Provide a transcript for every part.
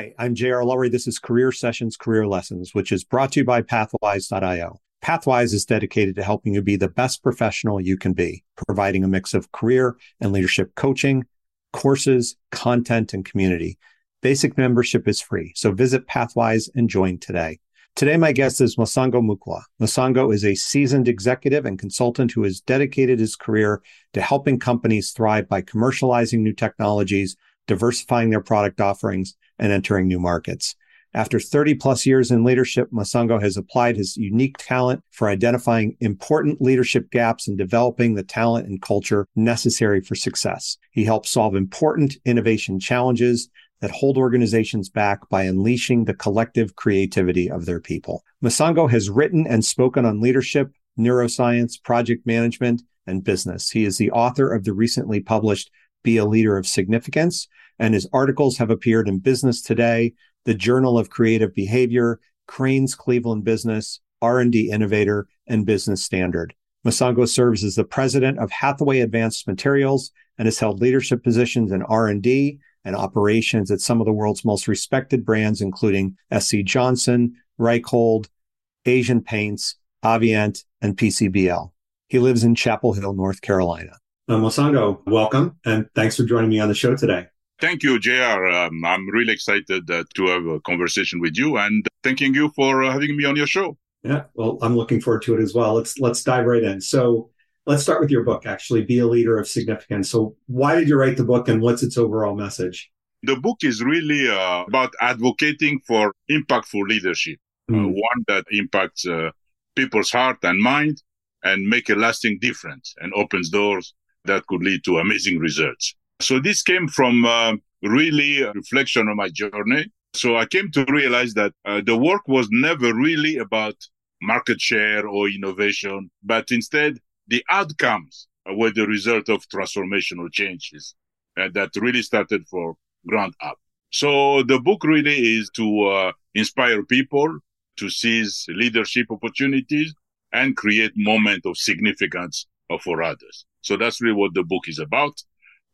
Hi, I'm J.R. Lowry. This is Career Sessions Career Lessons, which is brought to you by Pathwise.io. Pathwise is dedicated to helping you be the best professional you can be, providing a mix of career and leadership coaching, courses, content, and community. Basic membership is free, so visit Pathwise and join today. Today, my guest is Mosongo Moukwa. Mosongo is a seasoned executive and consultant who has dedicated his career to helping companies thrive by commercializing new technologies, diversifying their product offerings, and entering new markets. After 30 plus years in leadership, Mosongo has applied his unique talent for identifying important leadership gaps and developing the talent and culture necessary for success. He helps solve important innovation challenges that hold organizations back by unleashing the collective creativity of their people. Mosongo has written and spoken on leadership, neuroscience, project management, and business. He is the author of the recently published Be a Leader of Significance, and his articles have appeared in Business Today, the Journal of Creative Behavior, Crain's Cleveland Business, R&D Innovator, and Business Standard. Mosongo serves as the president of Hathaway Advanced Materials and has held leadership positions in R&D and operations at some of the world's most respected brands, including SC Johnson, Reichhold, Asian Paints, Avient, and PCBL. He lives in Chapel Hill, North Carolina. Uh, Mosongo, welcome, and thanks for joining me on the show today. Thank you, JR. Um, I'm really excited uh, to have a conversation with you and thanking you for uh, having me on your show. Yeah, well, I'm looking forward to it as well. Let's let's dive right in. So, let's start with your book. Actually, be a leader of significance. So, why did you write the book, and what's its overall message? The book is really uh, about advocating for impactful leadership, mm. one that impacts uh, people's heart and mind, and make a lasting difference, and opens doors that could lead to amazing results. So this came from uh, really a reflection on my journey. So I came to realize that uh, the work was never really about market share or innovation, but instead the outcomes were the result of transformational changes uh, that really started for ground up. So the book really is to uh, inspire people to seize leadership opportunities and create moment of significance for others. So that's really what the book is about.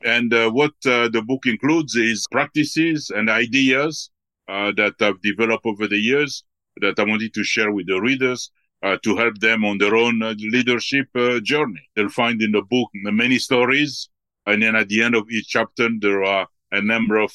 And uh, what uh, the book includes is practices and ideas uh, that I've developed over the years that I wanted to share with the readers uh, to help them on their own uh, leadership uh, journey. They'll find in the book many stories. And then at the end of each chapter, there are a number of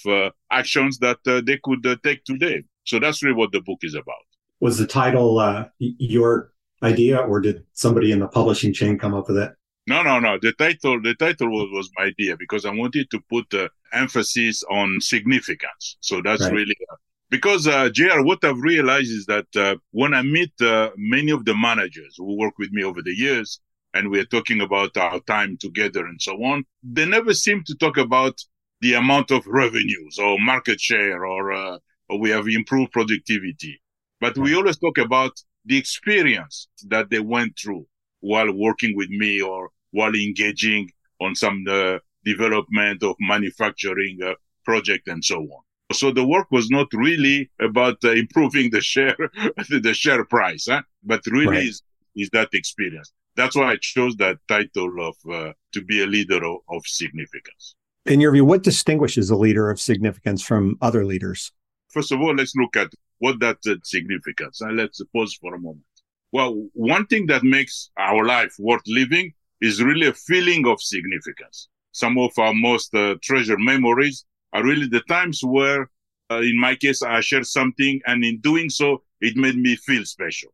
actions that they could take today. So that's really what the book is about. Was the title your idea or did somebody in the publishing chain come up with it? No, no, no. The title, the title was, was my idea because I wanted to put uh, emphasis on significance. So that's right. really uh, because uh, JR, what I've realized is that uh, when I meet uh, many of the managers who work with me over the years, and we're talking about our time together and so on, they never seem to talk about the amount of revenues or market share or, uh, or we have improved productivity. But we always talk about the experience that they went through while working with me or while engaging on some uh, development of manufacturing uh, project and so on. So the work was not really about uh, improving the share, the share price, huh? but really right. is, is that experience. That's why I chose that title of uh, to be a leader of, of significance. In your view, what distinguishes a leader of significance from other leaders? First of all, let's look at what that uh, significance. And let's pause for a moment. Well, one thing that makes our life worth living is really a feeling of significance. Some of our most uh, treasured memories are really the times where, uh, in my case, I shared something and in doing so, it made me feel special.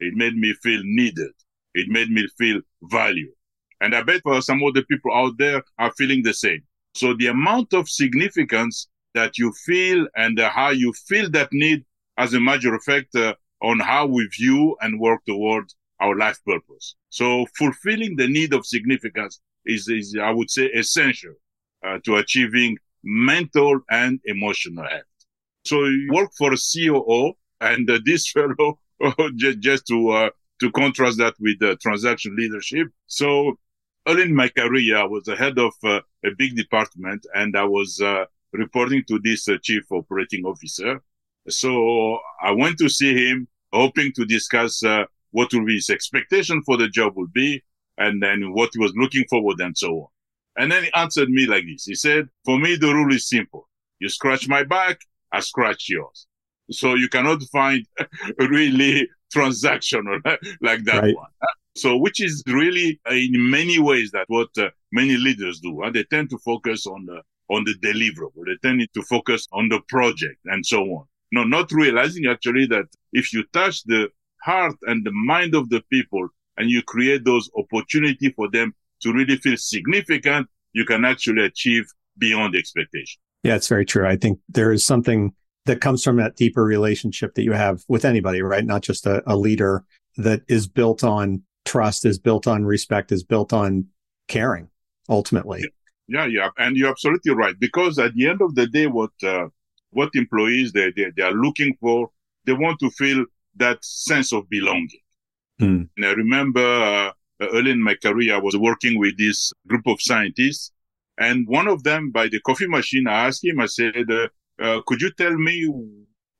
It made me feel needed. It made me feel valued. And I bet for some other people out there are feeling the same. So the amount of significance that you feel and uh, how you feel that need has a major effect uh, on how we view and work toward our life purpose. So fulfilling the need of significance is, is I would say, essential uh, to achieving mental and emotional health. So you work for a COO and uh, this fellow, just, just to, uh, to contrast that with the transaction leadership. So early in my career, I was the head of uh, a big department and I was uh, reporting to this uh, chief operating officer. So I went to see him, hoping to discuss uh, what will be his expectation for the job will be, and then what he was looking forward and so on. And then he answered me like this. He said, for me, the rule is simple. You scratch my back, I scratch yours. So you cannot find really transactional like that right. one. So, which is really uh, in many ways that what uh, many leaders do. They tend to focus on the, on the deliverable. They tend to focus on the project and so on. No, not realizing actually that if you touch the heart and the mind of the people and you create those opportunity for them to really feel significant, you can actually achieve beyond expectation. Yeah, it's very true. I think there is something that comes from that deeper relationship that you have with anybody, right? Not just a, a leader that is built on trust, is built on respect, is built on caring ultimately. Yeah, yeah. And you're absolutely right. Because at the end of the day, what, uh, what employees they, they, they are looking for, they want to feel that sense of belonging. Hmm. And I remember uh, early in my career, I was working with this group of scientists. And one of them by the coffee machine, I asked him, I said, uh, uh, could you tell me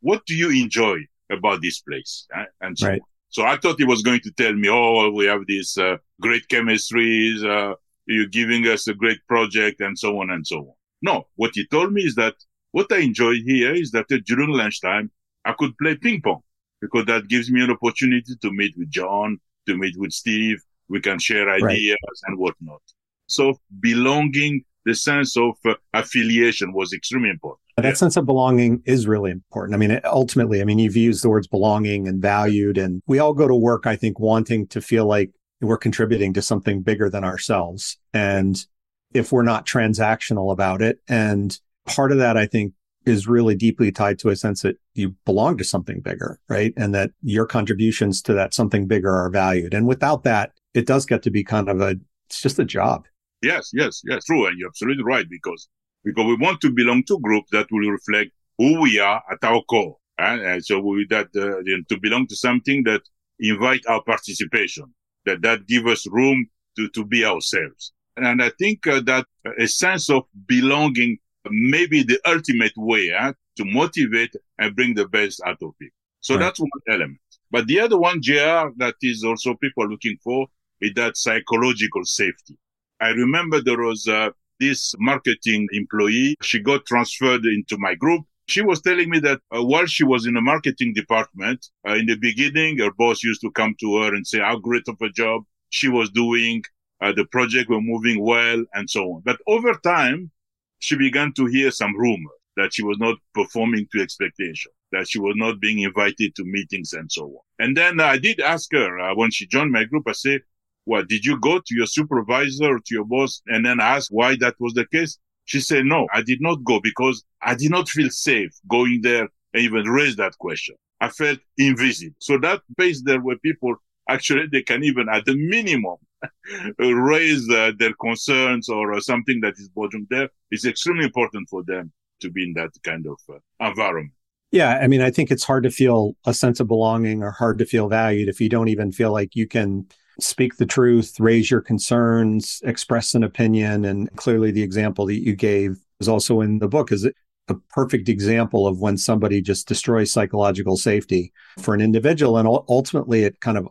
what do you enjoy about this place? Uh, and so, right. so I thought he was going to tell me, oh, we have these uh, great chemistries, uh, you're giving us a great project and so on and so on. No, what he told me is that what I enjoy here is that during lunchtime, I could play ping pong because that gives me an opportunity to meet with John, to meet with Steve. We can share ideas right. and whatnot. So belonging, the sense of uh, affiliation was extremely important. That yeah. sense of belonging is really important. I mean, ultimately, I mean, you've used the words belonging and valued, and we all go to work, I think, wanting to feel like we're contributing to something bigger than ourselves. And if we're not transactional about it, and part of that, I think, is really deeply tied to a sense that you belong to something bigger, right? And that your contributions to that something bigger are valued. And without that, it does get to be kind of a, it's just a job. Yes, yes, yes, true. And you're absolutely right because, because we want to belong to a group that will reflect who we are at our core. And so we, that, uh, to belong to something that invite our participation, that, that give us room to, to be ourselves. And I think uh, that a sense of belonging maybe the ultimate way huh, to motivate and bring the best out of people. So right. that's one element. But the other one, JR, that is also people looking for is that psychological safety. I remember there was uh, this marketing employee. She got transferred into my group. She was telling me that uh, while she was in the marketing department, uh, in the beginning, her boss used to come to her and say how great of a job she was doing. Uh, the project were moving well and so on. But over time, she began to hear some rumors that she was not performing to expectation, that she was not being invited to meetings and so on. And then I did ask her uh, when she joined my group, I said, well, did you go to your supervisor or to your boss and then ask why that was the case? She said, no, I did not go because I did not feel safe going there and even raise that question. I felt invisible. So that place there were people actually, they can even at the minimum raise uh, their concerns or uh, something that is bothering them, it's extremely important for them to be in that kind of uh, environment. Yeah, I mean, I think it's hard to feel a sense of belonging or hard to feel valued if you don't even feel like you can speak the truth, raise your concerns, express an opinion. And clearly, the example that you gave is also in the book. Is a perfect example of when somebody just destroys psychological safety for an individual, and ultimately, it kind of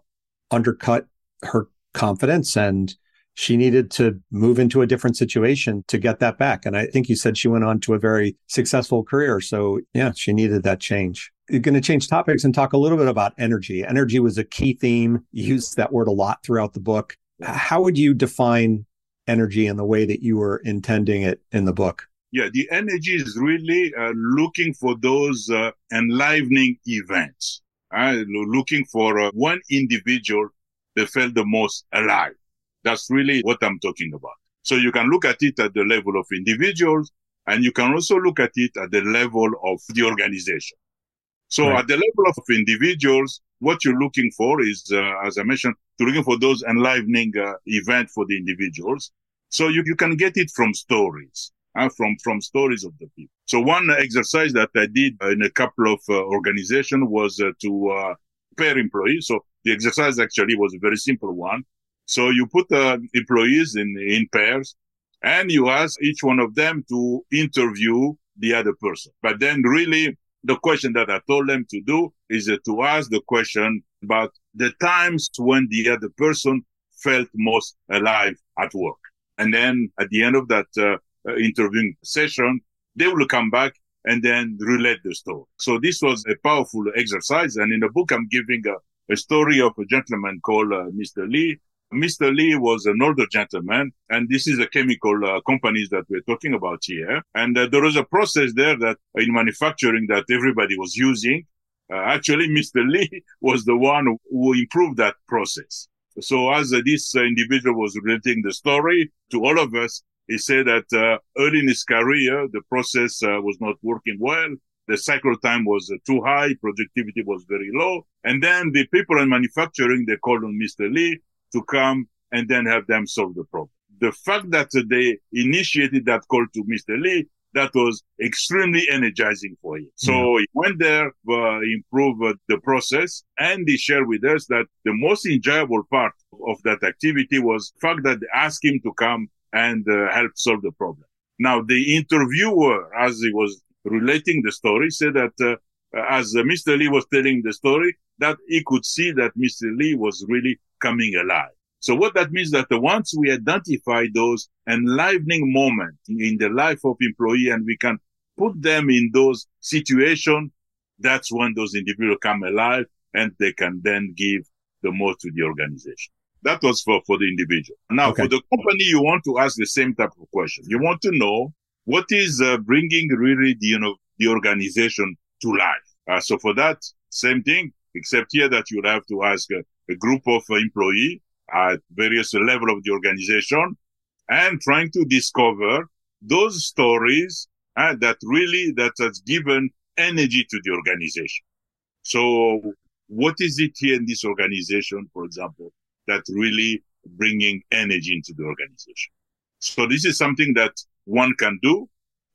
undercut her confidence and she needed to move into a different situation to get that back. And I think you said she went on to a very successful career. So yeah, she needed that change. You're going to change topics and talk a little bit about energy. Energy was a key theme. You used that word a lot throughout the book. How would you define energy in the way that you were intending it in the book? Yeah, the energy is really uh, looking for those uh, enlivening events, uh, looking for uh, one individual they felt the most alive. That's really what I'm talking about. So you can look at it at the level of individuals and you can also look at it at the level of the organization. So right. at the level of individuals, what you're looking for is, uh, as I mentioned, you're looking for those enlivening uh, event for the individuals. So you, you can get it from stories, uh, from, from stories of the people. So one exercise that I did in a couple of uh, organizations was uh, to uh, pair employees. So the exercise actually was a very simple one. So you put employees in, in pairs and you ask each one of them to interview the other person. But then really the question that I told them to do is to ask the question about the times when the other person felt most alive at work. And then at the end of that uh, uh, interviewing session, they will come back and then relate the story. So this was a powerful exercise. And in the book, I'm giving a, a story of a gentleman called uh, Mr. Lee Mr. Lee was an older gentleman, and this is the chemical uh, companies that we're talking about here. And uh, there was a process there that in manufacturing that everybody was using. Uh, actually, Mr. Lee was the one who improved that process. So as uh, this uh, individual was relating the story to all of us, he said that uh, early in his career, the process was not working well. The cycle time was too high. Productivity was very low. And then the people in manufacturing, they called on Mr. Lee to come and then have them solve the problem. The fact that they initiated that call to Mr. Lee, that was extremely energizing for him. So mm. he went there, uh, improved uh, the process, and he shared with us that the most enjoyable part of that activity was the fact that they asked him to come and uh, help solve the problem. Now, the interviewer, as he was relating the story, said that uh, as Mr. Lee was telling the story, that he could see that Mr. Lee was really coming alive. So what that means that once we identify those enlivening moments in the life of employee and we can put them in those situations, that's when those individuals come alive and they can then give the most to the organization. That was for, for the individual. Now, okay. for the company, you want to ask the same type of question. You want to know what is uh, bringing really the, you know, the organization to life. Uh, so for that, same thing, except here that you'll have to ask uh, a group of employees at various level of the organization and trying to discover those stories uh, that really that has given energy to the organization. So what is it here in this organization, for example, that really bringing energy into the organization? So this is something that one can do.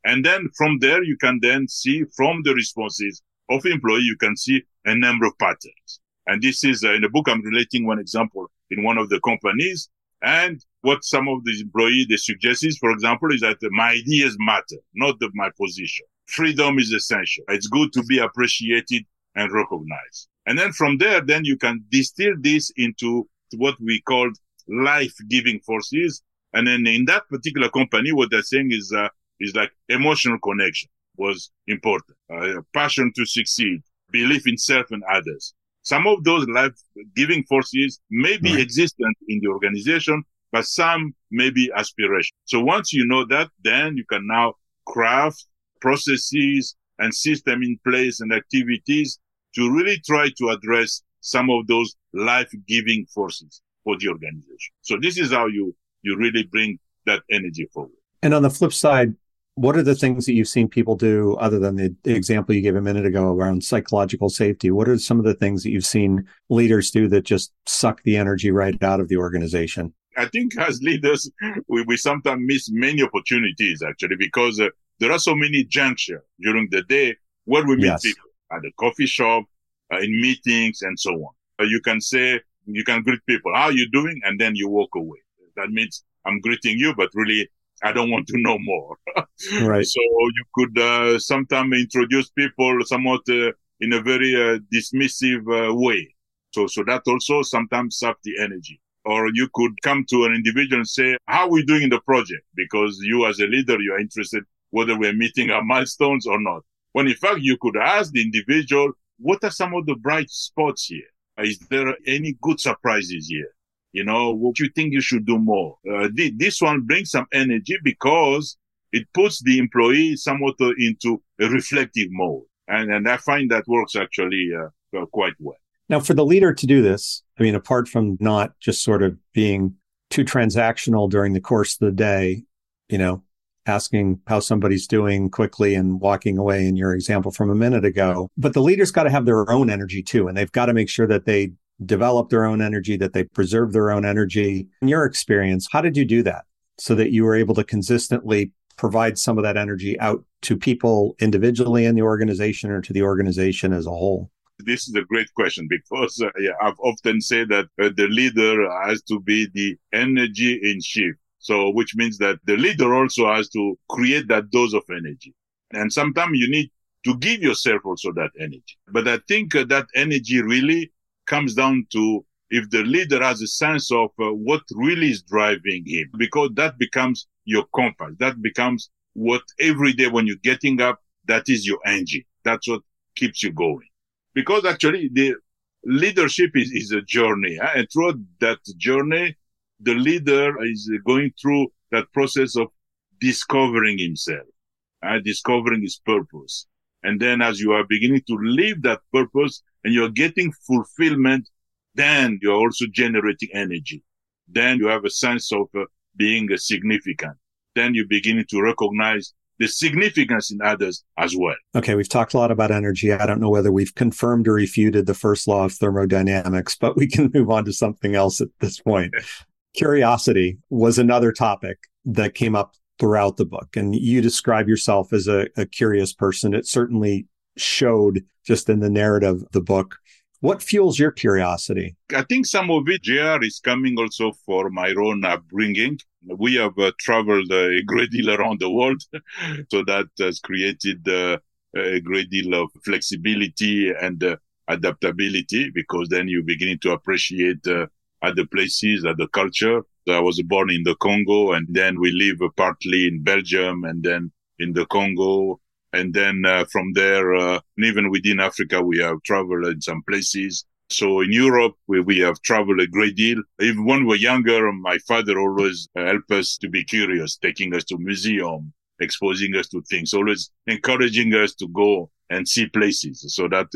And then from there, you can then see from the responses of employee, you can see a number of patterns. And this is uh, in the book, I'm relating one example in one of the companies. And what some of the employees, they suggest is, for example, is that my ideas matter, not the, my position. Freedom is essential. It's good to be appreciated and recognized. And then from there, then you can distill this into what we call life-giving forces. And then in that particular company, what they're saying is, uh, is like emotional connection was important, uh, passion to succeed, belief in self and others. Some of those life giving forces may be right. existent in the organization, but some may be aspiration. So once you know that, then you can now craft processes and system in place and activities to really try to address some of those life giving forces for the organization. So this is how you, you really bring that energy forward. And on the flip side, what are the things that you've seen people do other than the, example you gave a minute ago around psychological safety? What are some of the things that you've seen leaders do that just suck the energy right out of the organization? I think as leaders, we, we sometimes miss many opportunities actually because uh, there are so many junctures during the day where we meet yes. people at the coffee shop, uh, in meetings and so on. Uh, you can say, you can greet people, how are you doing? And then you walk away. That means I'm greeting you, but really I don't want to know more. right. So you could uh, sometimes introduce people somewhat uh, in a very uh, dismissive uh, way. So, so that also sometimes sucks the energy. Or you could come to an individual and say, how are we doing in the project? Because you as a leader, you are interested whether we're meeting our milestones or not. When in fact, you could ask the individual, what are some of the bright spots here? Is there any good surprises here? You know, what you think you should do more? Uh, this one brings some energy because it puts the employee somewhat uh, into a reflective mode. And, and I find that works actually uh, quite well. Now, for the leader to do this, I mean, apart from not just sort of being too transactional during the course of the day, you know, asking how somebody's doing quickly and walking away in your example from a minute ago. But the leaders got to have their own energy too. And they've got to make sure that they develop their own energy, that they preserve their own energy. In your experience, how did you do that so that you were able to consistently provide some of that energy out to people individually in the organization or to the organization as a whole? This is a great question because uh, yeah, I've often said that uh, the leader has to be the energy in chief. So, which means that the leader also has to create that dose of energy. And sometimes you need to give yourself also that energy. But I think uh, that energy really comes down to if the leader has a sense of uh, what really is driving him, because that becomes your compass. That becomes what every day when you're getting up, that is your engine. That's what keeps you going. Because actually the leadership is, is a journey. Huh? And throughout that journey, the leader is going through that process of discovering himself, uh, discovering his purpose. And then as you are beginning to live that purpose and you're getting fulfillment, then you're also generating energy. Then you have a sense of uh, being significant. Then you're beginning to recognize the significance in others as well. Okay, we've talked a lot about energy. I don't know whether we've confirmed or refuted the first law of thermodynamics, but we can move on to something else at this point. Curiosity was another topic that came up throughout the book. And you describe yourself as a, a curious person. It certainly showed just in the narrative of the book. What fuels your curiosity? I think some of it, JR, is coming also for my own upbringing. We have uh, traveled uh, a great deal around the world, so that has created uh, a great deal of flexibility and uh, adaptability because then you begin to appreciate uh, other places, other culture. I was born in the Congo and then we live partly in Belgium and then in the Congo and then uh, from there, uh, even within Africa, we have traveled in some places. So in Europe, we, we have traveled a great deal. Even when we were younger, my father always uh, helped us to be curious, taking us to museum, exposing us to things, always encouraging us to go and see places. So that,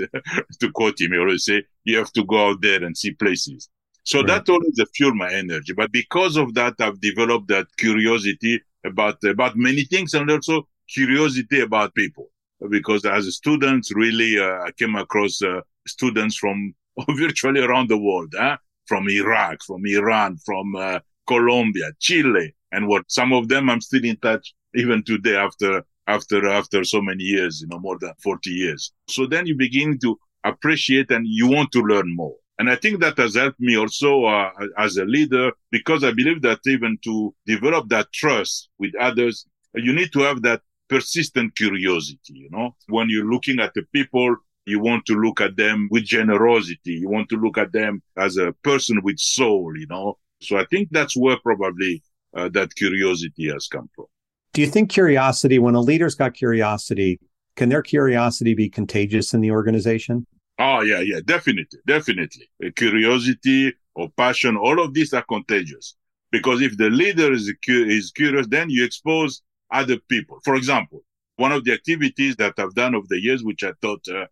to quote him, he always say, you have to go out there and see places. So right. that always fueled my energy. But because of that, I've developed that curiosity about, about many things and also curiosity about people because as students, really, uh, I came across uh, students from virtually around the world, huh? from Iraq, from Iran, from uh, Colombia, Chile, and what some of them I'm still in touch even today after after after so many years, you know, more than 40 years. So then you begin to appreciate and you want to learn more. And I think that has helped me also uh, as a leader because I believe that even to develop that trust with others, you need to have that persistent curiosity, you know, when you're looking at the people, you want to look at them with generosity. You want to look at them as a person with soul, you know. So I think that's where probably uh, that curiosity has come from. Do you think curiosity, when a leader's got curiosity, can their curiosity be contagious in the organization? Oh, yeah, yeah, definitely, definitely. curiosity or passion, all of these are contagious. Because if the leader is, is curious, then you expose other people. For example, one of the activities that I've done over the years, which I thought uh,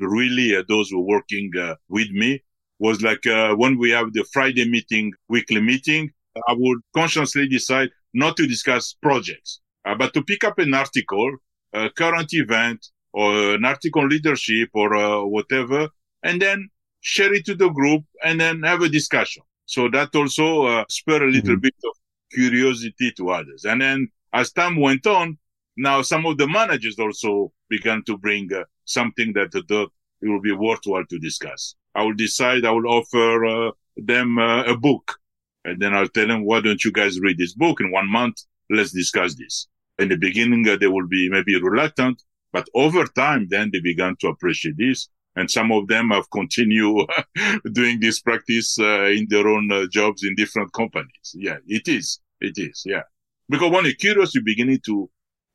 really uh, those who were working uh, with me, was like uh, when we have the Friday meeting, weekly meeting, I would consciously decide not to discuss projects, uh, but to pick up an article, a current event, or an article on leadership or uh, whatever, and then share it to the group and then have a discussion. So that also spur a little mm-hmm. bit of curiosity to others. And then as time went on, now some of the managers also began to bring uh, something that they thought it would be worthwhile to discuss. I will decide I will offer uh, them uh, a book and then I'll tell them, why don't you guys read this book in one month? Let's discuss this. In the beginning, uh, they will be maybe reluctant, but over time, then they began to appreciate this. And some of them have continued doing this practice uh, in their own uh, jobs in different companies. Yeah, it is. It is. Yeah. Because when you're curious, you're beginning to,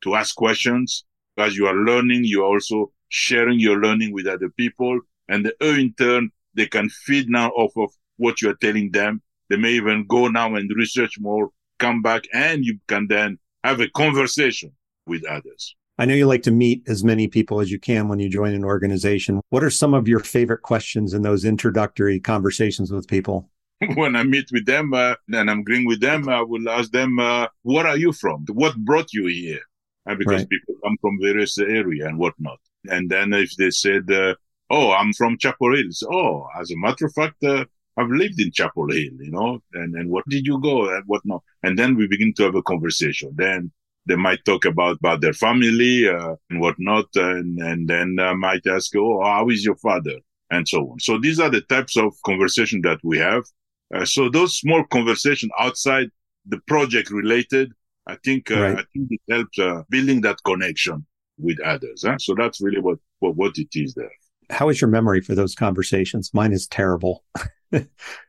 to ask questions. As you are learning, you're also sharing your learning with other people. And in turn, they can feed now off of what you're telling them. They may even go now and research more, come back, and you can then have a conversation with others. I know you like to meet as many people as you can when you join an organization. What are some of your favorite questions in those introductory conversations with people? when I meet with them uh, and I'm agreeing with them, I will ask them, uh, "Where are you from? What brought you here?" Uh, because right. people come from various area and whatnot. And then if they said, uh, "Oh, I'm from Chapel Hill," oh, as a matter of fact, uh, I've lived in Chapel Hill, you know, and and what did you go and whatnot? And then we begin to have a conversation. Then they might talk about, about their family uh, and whatnot, and, and then uh, might ask, "Oh, how is your father?" and so on. So these are the types of conversation that we have. Uh, so those small conversation outside the project related, I think, uh, right. I think it helps uh, building that connection with others. Huh? So that's really what, what, what it is there. How is your memory for those conversations? Mine is terrible.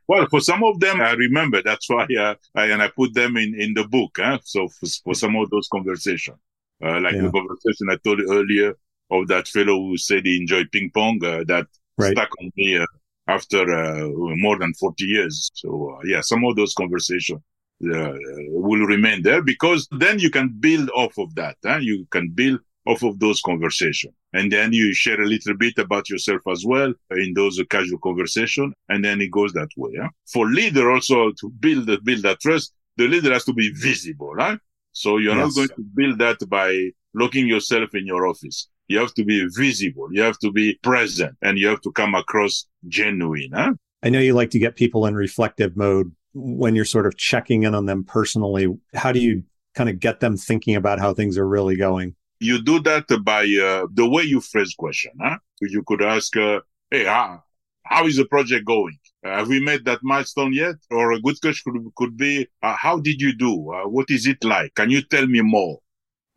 well, for some of them, I remember. That's why uh, I, and I put them in, in the book. Huh? So for, for some of those conversations, uh, like yeah. the conversation I told you earlier of that fellow who said he enjoyed ping pong, uh, that right. stuck on me uh, after uh, more than 40 years. So uh, yeah, some of those conversations will remain there because then you can build off of that. Huh? You can build off of those conversations. And then you share a little bit about yourself as well in those casual conversation. And then it goes that way. Huh? For leader also to build, build that trust, the leader has to be visible. Right? So you're yes. not going to build that by locking yourself in your office. You have to be visible. You have to be present and you have to come across genuine. Huh? I know you like to get people in reflective mode when you're sort of checking in on them personally. How do you kind of get them thinking about how things are really going? You do that by uh, the way you phrase question. Huh? You could ask, uh, "Hey, how, how is the project going? Uh, have we made that milestone yet?" Or a good question could, could be, uh, "How did you do? Uh, what is it like? Can you tell me more?"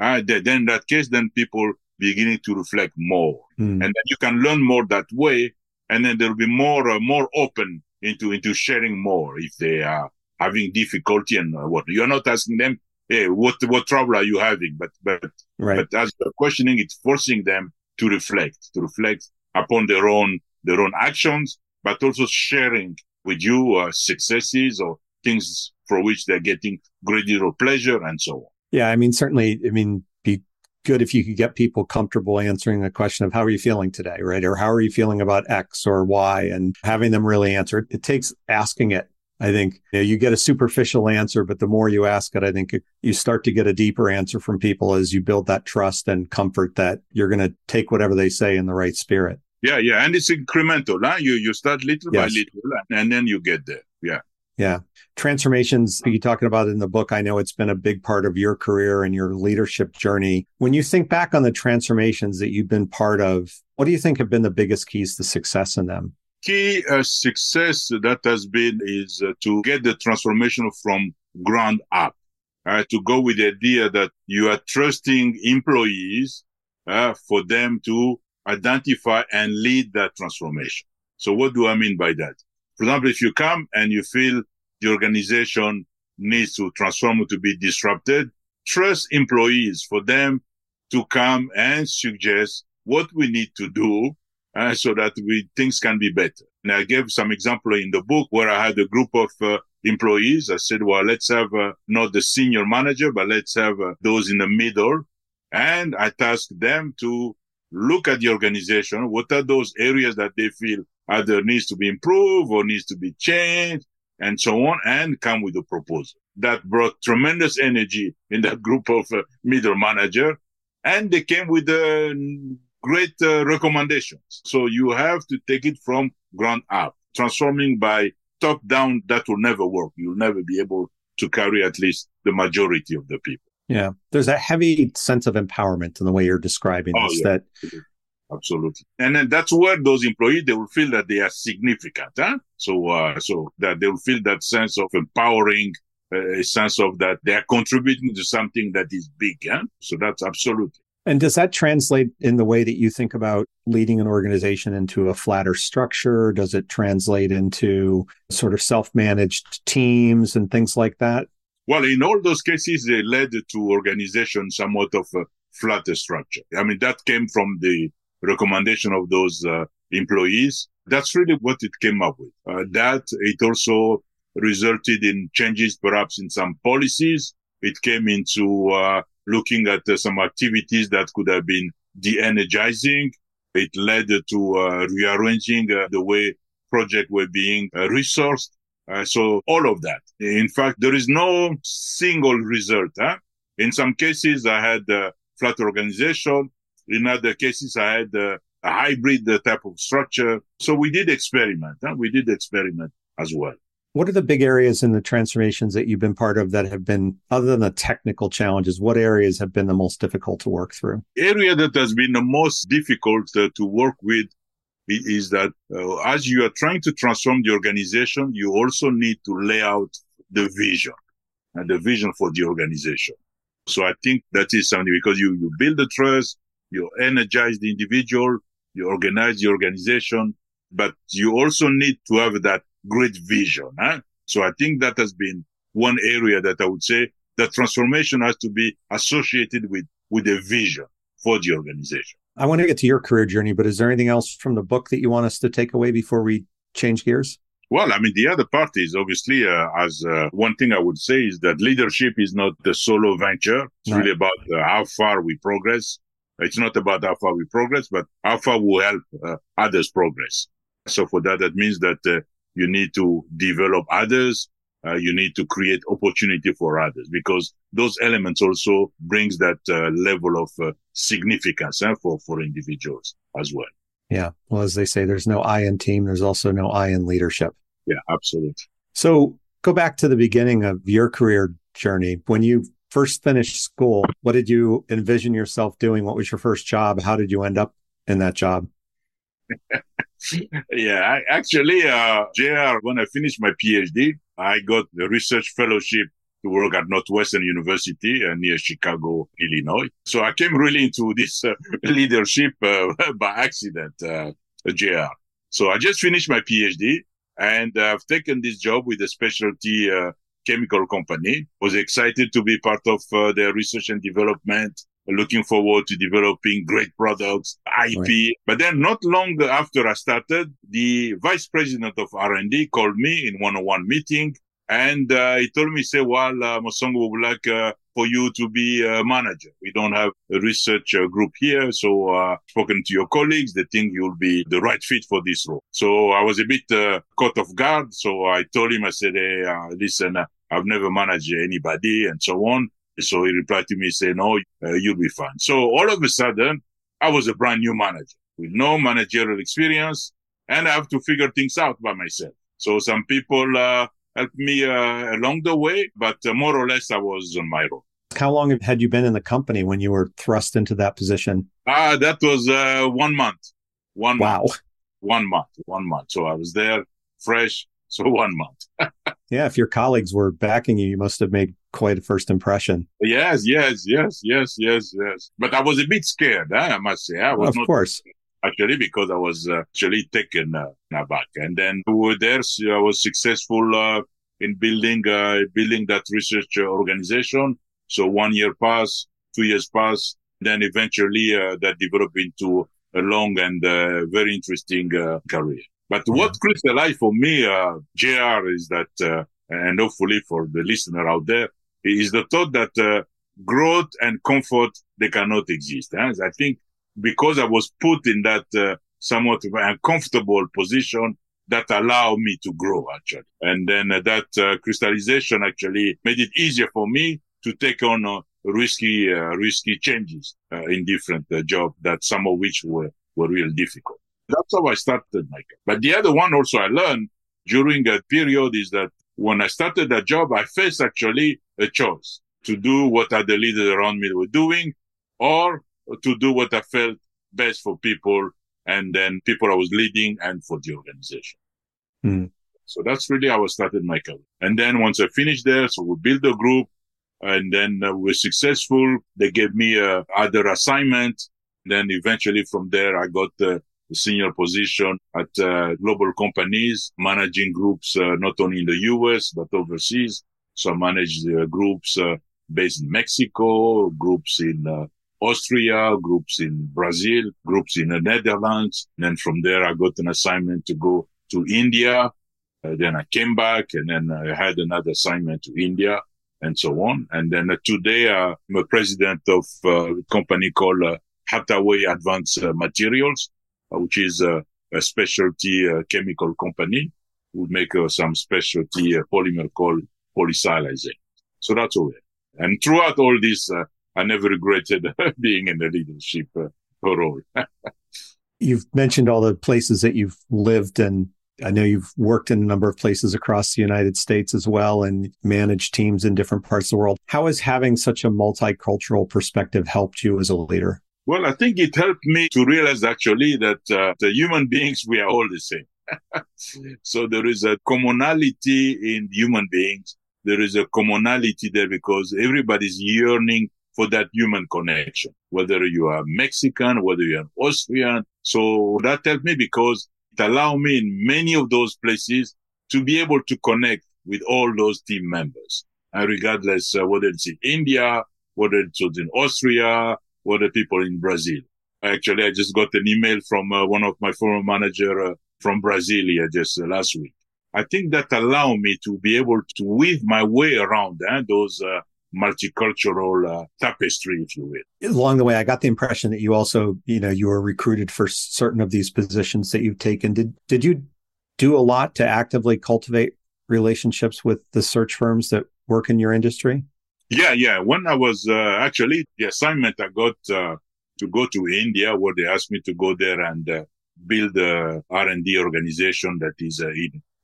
Uh, then in that case, then people beginning to reflect more. Mm. And then you can learn more that way. And then there'll be more, uh, more open into, into sharing more if they are having difficulty and uh, what you're not asking them. Hey, what, what trouble are you having? But, but, right. but as you're questioning, it's forcing them to reflect, to reflect upon their own, their own actions, but also sharing with you uh, successes or things for which they're getting great deal pleasure and so on. Yeah. I mean, certainly, I mean, be good if you could get people comfortable answering the question of how are you feeling today, right? Or how are you feeling about X or Y and having them really answer it. It takes asking it. I think you, know, you get a superficial answer, but the more you ask it, I think you start to get a deeper answer from people as you build that trust and comfort that you're going to take whatever they say in the right spirit. Yeah, yeah, and it's incremental. Huh? You you start little yes. by little, and then you get there. Yeah. Yeah. Transformations you talking about in the book. I know it's been a big part of your career and your leadership journey. When you think back on the transformations that you've been part of, what do you think have been the biggest keys to success in them? Key uh, success that has been is uh, to get the transformation from ground up. Uh, to go with the idea that you are trusting employees uh, for them to identify and lead that transformation. So what do I mean by that? For example, if you come and you feel the organization needs to transform to be disrupted, trust employees for them to come and suggest what we need to do uh, so that we things can be better. And I gave some example in the book where I had a group of uh, employees. I said, well, let's have uh, not the senior manager, but let's have uh, those in the middle. And I tasked them to look at the organization. What are those areas that they feel either needs to be improved or needs to be changed and so on and come with a proposal. That brought tremendous energy in that group of uh, middle manager and they came with uh, great uh, recommendations. So you have to take it from ground up. Transforming by top down, that will never work. You'll never be able to carry at least the majority of the people. Yeah. There's a heavy sense of empowerment in the way you're describing oh, this yeah. that absolutely. And then that's where those employees, they will feel that they are significant. Huh? So, uh, so that they will feel that sense of empowering, uh, a sense of that they are contributing to something that is big. Huh? So that's absolutely. And does that translate in the way that you think about leading an organization into a flatter structure? Does it translate into sort of self-managed teams and things like that? Well, in all those cases, they led to organization somewhat of a flatter structure. I mean, that came from the recommendation of those uh, employees. That's really what it came up with. Uh, that it also resulted in changes perhaps in some policies. It came into uh, looking at uh, some activities that could have been de-energizing. It led to uh, rearranging uh, the way projects were being resourced. Uh, so all of that. In fact, there is no single result. Huh? In some cases, I had a flat organization. In other cases, I had a, a hybrid type of structure. So we did experiment. Huh? We did experiment as well. What are the big areas in the transformations that you've been part of that have been, other than the technical challenges, what areas have been the most difficult to work through? Area that has been the most difficult uh, to work with is that uh, as you are trying to transform the organization, you also need to lay out the vision and the vision for the organization. So I think that is something because you, you build the trust, you energize the individual, you organize the organization, but you also need to have that great vision. Huh? So I think that has been one area that I would say that transformation has to be associated with, with a vision for the organization. I want to get to your career journey, but is there anything else from the book that you want us to take away before we change gears? Well, I mean, the other part is obviously, uh, as uh, one thing I would say is that leadership is not a solo venture. It's really about uh, how far we progress. It's not about how far we progress, but how far we help uh, others progress. So for that, that means that uh, you need to develop others. Uh, you need to create opportunity for others because those elements also brings that uh, level of uh, significance eh, for, for individuals as well. Yeah. Well, as they say, there's no I in team. There's also no I in leadership. Yeah, absolutely. So go back to the beginning of your career journey. When you first finished school, what did you envision yourself doing? What was your first job? How did you end up in that job? Yeah, actually, uh, JR, when I finished my PhD, I got the research fellowship to work at Northwestern University uh, near Chicago, Illinois. So I came really into this uh, leadership uh, by accident, uh, JR. So I just finished my PhD and I've taken this job with a specialty uh, chemical company. Was excited to be part of uh, their research and development looking forward to developing great products, IP. Right. But then not long after I started, the vice president of R&D called me in one-on-one meeting and uh, he told me, say, well, uh, Mosongo would like uh, for you to be a manager. We don't have a research uh, group here. So, uh, spoken to your colleagues, they think you'll be the right fit for this role. So I was a bit uh, caught off guard. So I told him, I said, hey, uh, listen, I've never managed anybody and so on. So he replied to me saying, no, uh, you'll be fine. So all of a sudden, I was a brand new manager with no managerial experience and I have to figure things out by myself. So some people, uh, helped me, uh, along the way, but uh, more or less I was on my own. How long had you been in the company when you were thrust into that position? Ah, that was, uh, one month. One wow. month. One month. One month. So I was there fresh. So one month. yeah. If your colleagues were backing you, you must have made quite a first impression. Yes, yes, yes, yes, yes, yes. But I was a bit scared, huh, I must say. I was of course. Actually, because I was uh, actually taken uh, aback. And then we were there. So I was successful uh, in building uh, building that research uh, organization. So one year passed, two years passed. Then eventually uh, that developed into a long and very interesting career. But yeah. what crystallized for me, JR, is that, and hopefully for the listener out there, is the thought that uh, growth and comfort they cannot exist. Eh? I think because I was put in that uh, somewhat uncomfortable position that allowed me to grow actually, and then uh, that uh, crystallization actually made it easier for me to take on uh, risky uh, risky changes in different jobs that some of which were were real difficult. That's how I started, my career. But the other one also I learned during that period is that when I started that job, I faced actually a choice to do what other leaders around me were doing or to do what I felt best for people and then people I was leading and for the organization. Mm. So that's really how I started my career. And then once I finished there, so we built a group and then uh, we were successful. They gave me a other assignment. Then eventually from there, I got the senior position at uh, global companies, managing groups uh, not only in the US but overseas. So I managed groups uh, based in Mexico, groups in uh, Austria, groups in Brazil, groups in the Netherlands. And then from there, I got an assignment to go to India. Uh, then I came back and then I had another assignment to India and so on. And then uh, today uh, I'm a president of uh, a company called uh, Hathaway Advanced Materials, which is a specialty chemical company. would make some specialty polymer called polysiloxane. So that's all. And throughout all this, uh, I never regretted being in the leadership uh, role. you've mentioned all the places that you've lived and I know you've worked in a number of places across the United States as well and managed teams in different parts of the world. How has having such a multicultural perspective helped you as a leader? Well, I think it helped me to realize actually that uh, the human beings, we are all the same. so there is a commonality in human beings. There is a commonality there because everybody's yearning for that human connection, whether you are Mexican, whether you're Austrian. So that helped me because it allowed me in many of those places to be able to connect with all those team members. And regardless uh, whether it's in India, whether it's in Austria, whether people in Brazil. Actually, I just got an email from uh, one of my former manager uh, from Brasilia just uh, last week. I think that allowed me to be able to weave my way around eh, those uh, multicultural uh, tapestry, if you will. Along the way, I got the impression that you also, you know, you were recruited for certain of these positions that you've taken. Did did you do a lot to actively cultivate relationships with the search firms that work in your industry? Yeah, yeah. When I was uh, actually the assignment I got uh, to go to India, where they asked me to go there and uh, build a R&D organization that is uh,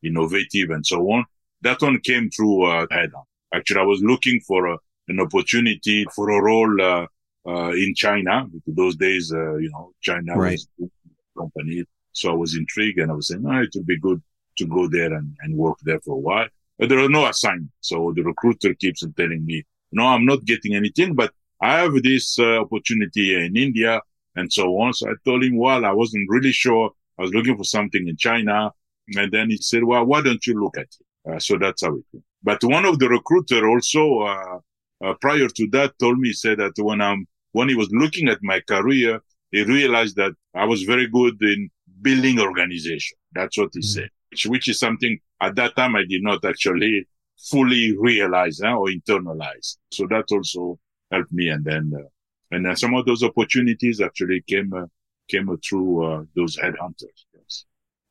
innovative and so on. That one came through uh, head-on. Actually, I was looking for a, an opportunity for a role uh, uh, in China. Those days, uh, you know, China right. was a company. So I was intrigued and I was saying, oh, it would be good to go there and, and work there for a while. But there are no assignment. So the recruiter keeps on telling me, no, I'm not getting anything, but I have this uh, opportunity in India and so on. So I told him, well, I wasn't really sure. I was looking for something in China. And then he said, well, why don't you look at it? Uh, so that's how it went. But one of the recruiter also, uh, uh, prior to that told me, said that when I'm, when he was looking at my career, he realized that I was very good in building organization. That's what he mm-hmm. said, which, which, is something at that time I did not actually fully realize huh, or internalize. So that also helped me. And then, uh, and then some of those opportunities actually came, uh, came through, uh, those headhunters.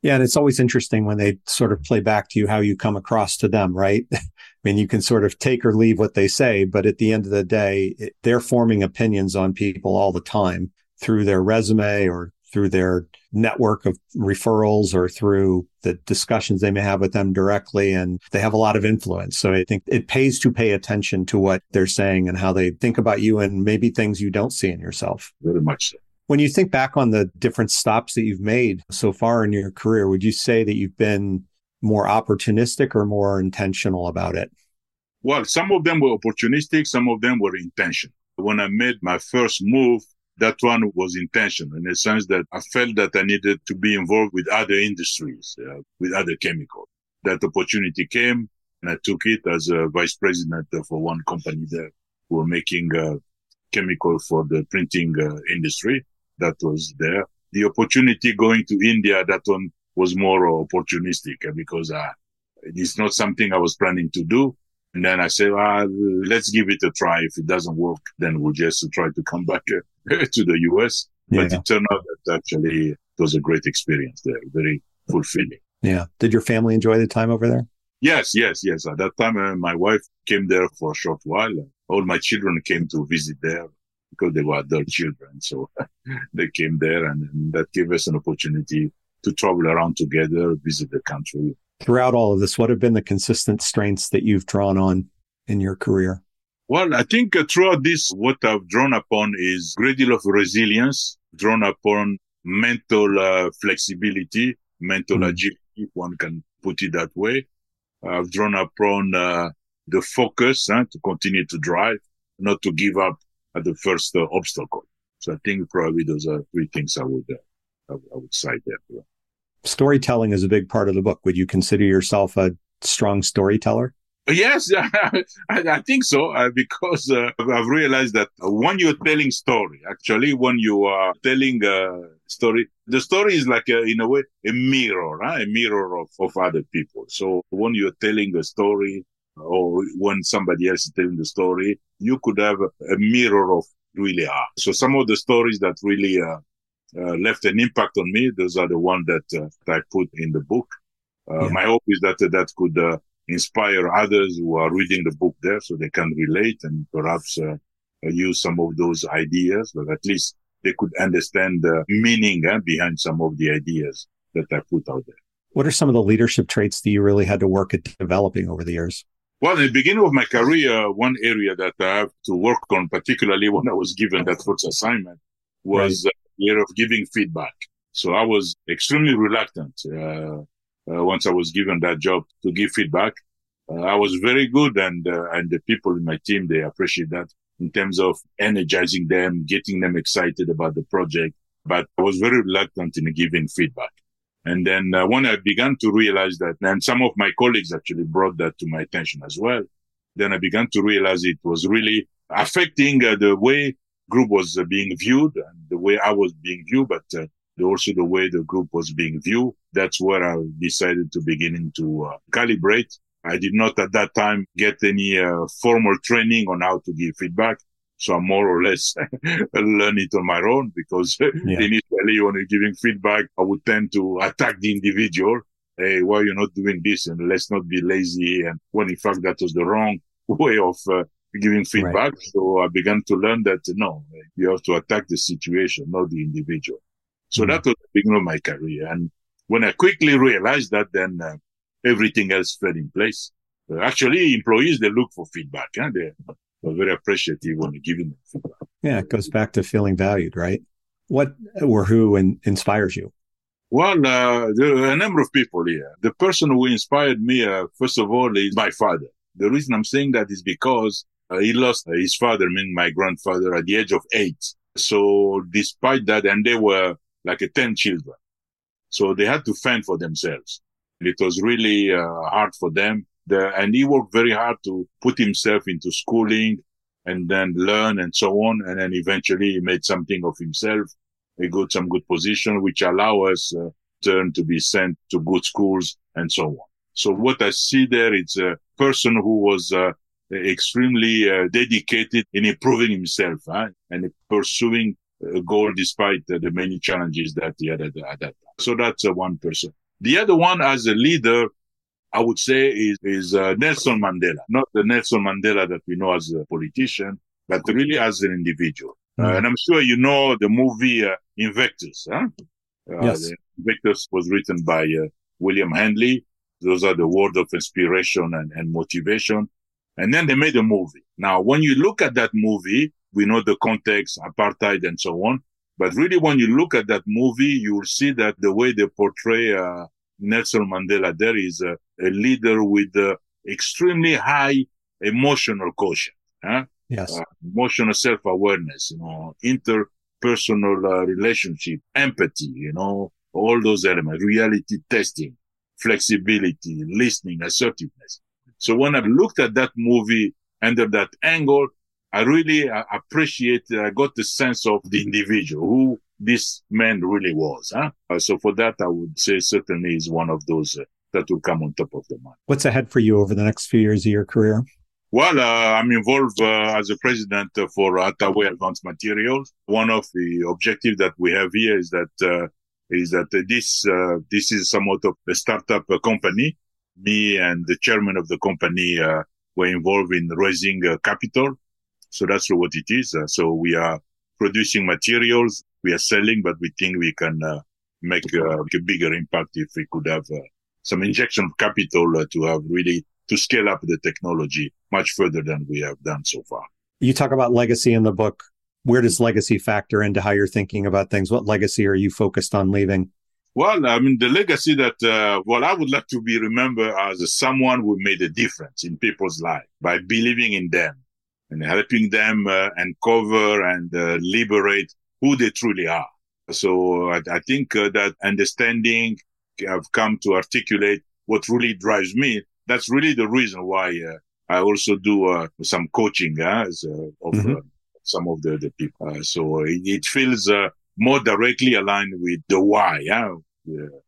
Yeah, and it's always interesting when they sort of play back to you how you come across to them, right? I mean, you can sort of take or leave what they say, but at the end of the day, it, they're forming opinions on people all the time through their resume or through their network of referrals or through the discussions they may have with them directly. And they have a lot of influence. So I think it pays to pay attention to what they're saying and how they think about you and maybe things you don't see in yourself. Very much so. When you think back on the different stops that you've made so far in your career, would you say that you've been more opportunistic or more intentional about it? Well, some of them were opportunistic, some of them were intentional. When I made my first move, that one was intentional in the sense that I felt that I needed to be involved with other industries, uh, with other chemicals. That opportunity came and I took it as a vice president for one company who were making uh, chemical for the printing uh, industry that was there. The opportunity going to India, that one was more opportunistic because uh, it's not something I was planning to do. And then I said, well, let's give it a try. If it doesn't work, then we'll just try to come back uh, to the US. Yeah. But it turned out that actually it was a great experience there, very fulfilling. Yeah. Did your family enjoy the time over there? Yes, yes, yes. At that time, uh, my wife came there for a short while. All my children came to visit there because they were adult children. So they came there and, and that gave us an opportunity to travel around together, visit the country. Throughout all of this, what have been the consistent strengths that you've drawn on in your career? Well, I think uh, throughout this, what I've drawn upon is great deal of resilience, drawn upon mental uh, flexibility, mental mm. agility, if one can put it that way. I've drawn upon uh, the focus huh, to continue to drive, not to give up at the first uh, obstacle. So I think probably those are three things I would uh, I, I, would cite there. Storytelling is a big part of the book. Would you consider yourself a strong storyteller? Yes, I, I think so uh, because uh, I've realized that when you're telling story, actually, when you are telling a story, the story is like a, in a way a mirror, huh? a mirror of, of other people. So when you're telling a story, or when somebody else is telling the story, you could have a mirror of really are. So some of the stories that really uh, uh, left an impact on me, those are the ones that, uh, that I put in the book. Uh, yeah. My hope is that that could uh, inspire others who are reading the book there so they can relate and perhaps uh, use some of those ideas, but at least they could understand the meaning eh, behind some of the ideas that I put out there. What are some of the leadership traits that you really had to work at developing over the years? Well, in the beginning of my career, one area that I have to work on, particularly when I was given that first assignment, was right. the area of giving feedback. So I was extremely reluctant uh, uh, once I was given that job to give feedback. Uh, I was very good, and uh, and the people in my team they appreciate that in terms of energizing them, getting them excited about the project. But I was very reluctant in giving feedback. And then uh, when I began to realize that, and some of my colleagues actually brought that to my attention as well, then I began to realize it was really affecting uh, the way group was uh, being viewed and the way I was being viewed, but uh, also the way the group was being viewed. That's where I decided to begin to uh, calibrate. I did not at that time get any uh, formal training on how to give feedback. So I more or less learn it on my own because yeah. initially when you're giving feedback, I would tend to attack the individual. Hey, why you're not doing this? And let's not be lazy. And when in fact that was the wrong way of uh, giving feedback. Right. So I began to learn that no, you have to attack the situation, not the individual. So mm-hmm. that was the beginning of my career. And when I quickly realized that, then uh, everything else fell in place. Uh, actually, employees, they look for feedback. Huh? They, are very appreciative when giving feedback. Yeah, it goes back to feeling valued, right? What or who in, inspires you? Well, uh, there are a number of people here. The person who inspired me, uh, first of all, is my father. The reason I'm saying that is because uh, he lost his father, I mean my grandfather, at the age of eight. So despite that, and they were like a 10 children. So they had to fend for themselves. It was really uh, hard for them. The, and he worked very hard to put himself into schooling and then learn and so on. And then eventually he made something of himself. He got some good position, which allow us uh, turn to be sent to good schools and so on. So what I see there is a person who was uh, extremely uh, dedicated in improving himself huh? and pursuing a goal despite uh, the many challenges that he had at that time. So that's uh, one person. The other one as a leader, I would say is, is uh, Nelson Mandela, not the Nelson Mandela that we know as a politician, but really as an individual. Mm-hmm. Uh, and I'm sure you know the movie uh, Invictus. Huh? Uh, yes. Invictus was written by uh, William Henley. Those are the words of inspiration and, and motivation. And then they made a movie. Now, when you look at that movie, we know the context, apartheid and so on. But really, when you look at that movie, you will see that the way they portray uh, Nelson Mandela there is a, a leader with uh, extremely high emotional quotient. Huh? Yes. Uh, emotional self-awareness, you know, interpersonal uh, relationship, empathy, you know, all those elements, reality testing, flexibility, listening, assertiveness. So when I looked at that movie under that angle, I really uh, appreciate, I got the sense of the individual, who this man really was. Huh? Uh, so for that, I would say certainly is one of those uh, that will come on top of the mind. What's ahead for you over the next few years of your career? Well, uh, I'm involved uh, as a president for Hathaway Advanced Materials. One of the objectives that we have here is that uh, is that this this is somewhat of a startup company. Me and the chairman of the company were involved in raising capital so that's what it is. Uh, so we are producing materials, we are selling, but we think we can uh, make uh, a bigger impact if we could have uh, some injection of capital uh, to have really to scale up the technology much further than we have done so far. You talk about legacy in the book. Where does legacy factor into how you're thinking about things? What legacy are you focused on leaving? Well, I mean, the legacy that, uh, well, I would like to be remembered as someone who made a difference in people's life by believing in them, and helping them uh, uncover and uh, liberate who they truly are. So I, I think uh, that understanding I've come to articulate what really drives me. That's really the reason why uh, I also do uh, some coaching uh, as, of mm-hmm. some of the, the people. so it, it feels more directly aligned with the why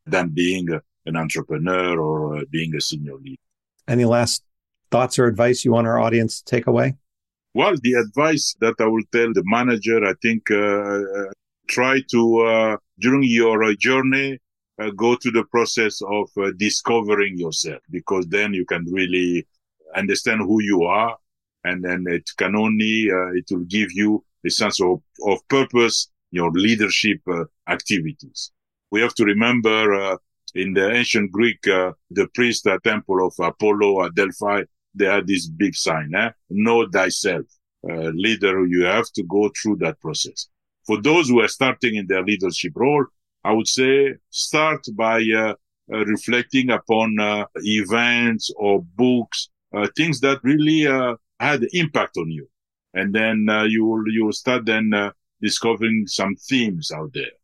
than being an entrepreneur or being a senior leader. Any last thoughts or advice you want our audience to take away? Well, the advice that I will tell the manager, I think, uh, uh try to, uh, during your uh, journey, uh, go through the process of uh, discovering yourself because then you can really understand who you are. And then it can only, it will give you a sense of, of purpose, your leadership activities. We have to remember, in the ancient Greek, the priest at temple of Apollo at Delphi, they had this big sign, eh? know thyself. leader, you have to go through that process. For those who are starting in their leadership role, I would say start by uh, uh, reflecting upon uh, events or books, uh, things that really uh, had impact on you. And then uh, you will, you will start then discovering some themes out there.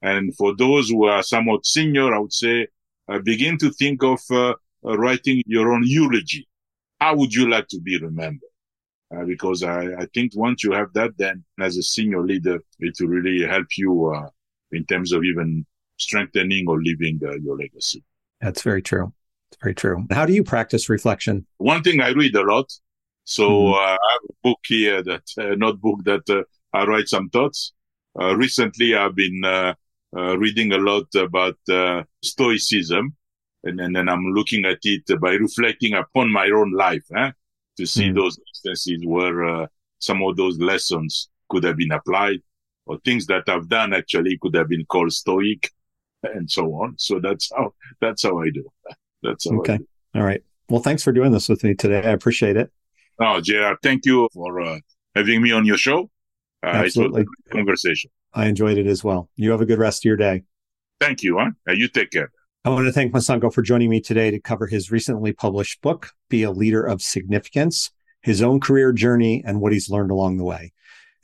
And for those who are somewhat senior, I would say begin to think of writing your own eulogy. How would you like to be remembered? Uh, because I, I, think once you have that, then as a senior leader, it will really help you uh, in terms of even strengthening or living uh, your legacy. That's very true. It's very true. How do you practice reflection? One thing I read a lot. So mm-hmm. I have a book here that uh, notebook that uh, I write some thoughts. recently, I've been reading a lot about stoicism. And, and then I'm looking at it by reflecting upon my own life. Eh? to see mm. those instances where uh, some of those lessons could have been applied or things that I've done actually could have been called stoic and so on. So that's how, that's how I do. That's how okay. All right. Well, thanks for doing this with me today. I appreciate it. Oh, JR, thank you for uh, having me on your show. Uh, Absolutely. conversation. I enjoyed it as well. You have a good rest of your day. Thank you. Huh? you take care. I want to thank Mosongo for joining me today to cover his recently published book, Be a Leader of Significance, his own career journey, and what he's learned along the way.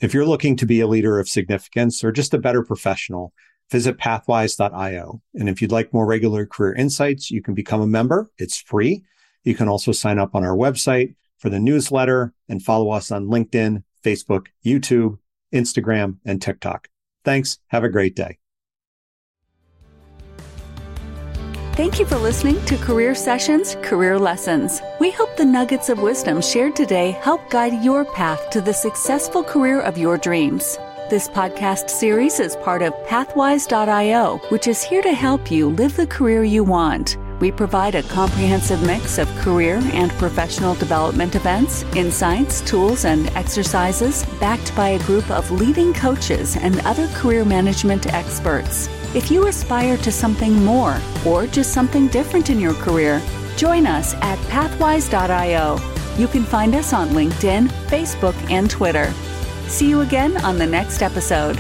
If you're looking to be a leader of significance or just a better professional, visit pathwise.io. And if you'd like more regular career insights, you can become a member. It's free. You can also sign up on our website for the newsletter and follow us on LinkedIn, Facebook, YouTube, Instagram, and TikTok. Thanks. Have a great day. Thank you for listening to Career Sessions Career Lessons. We hope the nuggets of wisdom shared today help guide your path to the successful career of your dreams. This podcast series is part of Pathwise.io, which is here to help you live the career you want. We provide a comprehensive mix of career and professional development events, insights, tools, and exercises backed by a group of leading coaches and other career management experts. If you aspire to something more or just something different in your career, join us at pathwise.io. You can find us on LinkedIn, Facebook, and Twitter. See you again on the next episode.